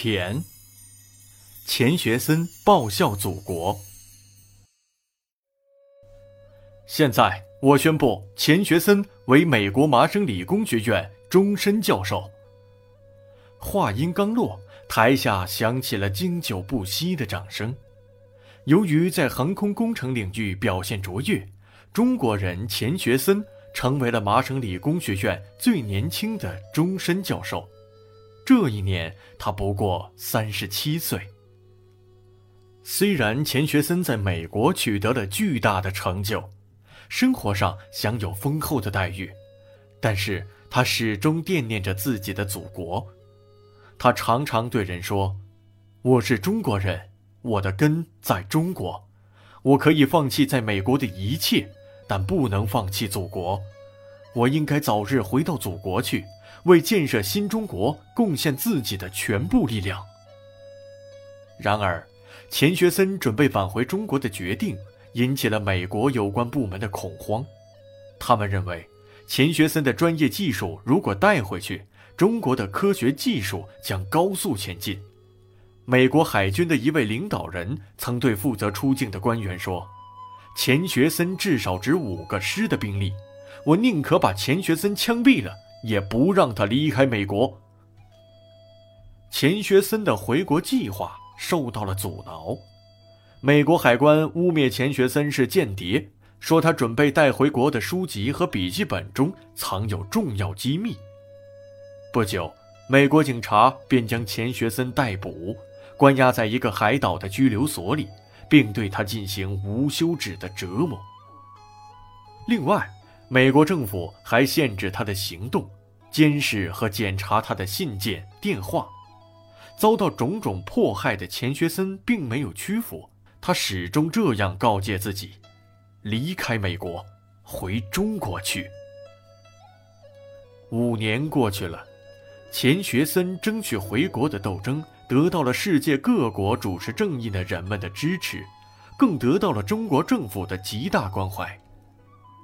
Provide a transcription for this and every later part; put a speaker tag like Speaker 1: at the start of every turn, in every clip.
Speaker 1: 钱。钱学森报效祖国。现在，我宣布钱学森为美国麻省理工学院终身教授。话音刚落，台下响起了经久不息的掌声。由于在航空工程领域表现卓越，中国人钱学森成为了麻省理工学院最年轻的终身教授。这一年，他不过三十七岁。虽然钱学森在美国取得了巨大的成就，生活上享有丰厚的待遇，但是他始终惦念着自己的祖国。他常常对人说：“我是中国人，我的根在中国。我可以放弃在美国的一切，但不能放弃祖国。我应该早日回到祖国去，为建设新中国贡献自己的全部力量。”然而，钱学森准备返回中国的决定引起了美国有关部门的恐慌。他们认为，钱学森的专业技术如果带回去，中国的科学技术将高速前进。美国海军的一位领导人曾对负责出境的官员说：“钱学森至少值五个师的兵力，我宁可把钱学森枪毙了，也不让他离开美国。”钱学森的回国计划。受到了阻挠，美国海关污蔑钱学森是间谍，说他准备带回国的书籍和笔记本中藏有重要机密。不久，美国警察便将钱学森逮捕，关押在一个海岛的拘留所里，并对他进行无休止的折磨。另外，美国政府还限制他的行动，监视和检查他的信件、电话。遭到种种迫害的钱学森并没有屈服，他始终这样告诫自己：离开美国，回中国去。五年过去了，钱学森争取回国的斗争得到了世界各国主持正义的人们的支持，更得到了中国政府的极大关怀。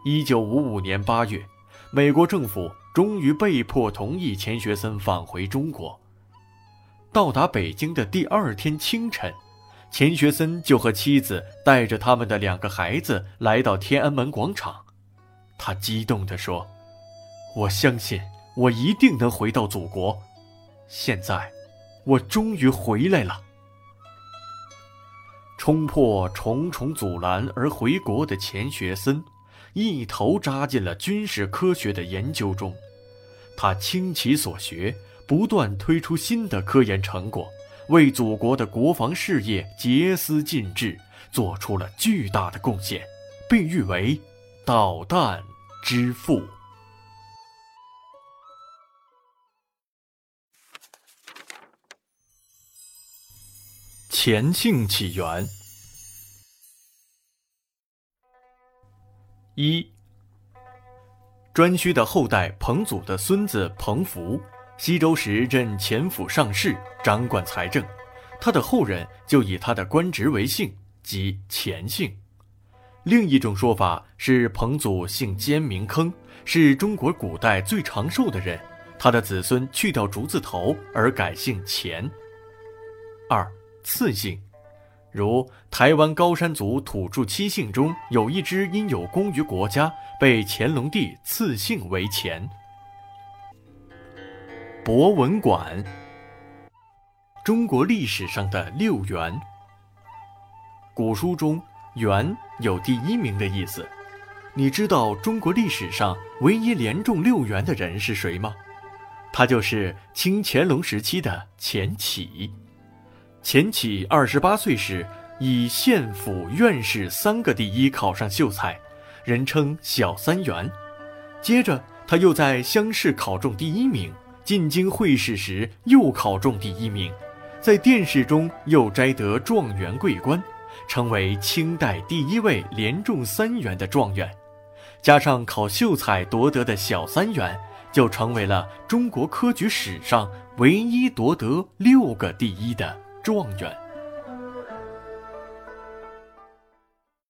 Speaker 1: 一九五五年八月，美国政府终于被迫同意钱学森返回中国。到达北京的第二天清晨，钱学森就和妻子带着他们的两个孩子来到天安门广场。他激动地说：“我相信我一定能回到祖国。现在，我终于回来了。”冲破重重阻拦而回国的钱学森，一头扎进了军事科学的研究中。他倾其所学。不断推出新的科研成果，为祖国的国防事业竭思尽致，做出了巨大的贡献，被誉为“导弹之父”。钱姓起源一，颛顼的后代彭祖的孙子彭福。西周时任前府上士，掌管财政。他的后人就以他的官职为姓，即钱姓。另一种说法是，彭祖姓坚名坑，是中国古代最长寿的人。他的子孙去掉竹字头而改姓钱。二次姓，如台湾高山族土著七姓中有一支因有功于国家，被乾隆帝赐姓为钱。博文馆，中国历史上的六元。古书中“元”有第一名的意思。你知道中国历史上唯一连中六元的人是谁吗？他就是清乾隆时期的钱起。钱起二十八岁时，以县府院士三个第一考上秀才，人称小三元。接着，他又在乡试考中第一名。进京会试时又考中第一名，在殿试中又摘得状元桂冠，成为清代第一位连中三元的状元。加上考秀才夺得的小三元，就成为了中国科举史上唯一夺得六个第一的状元。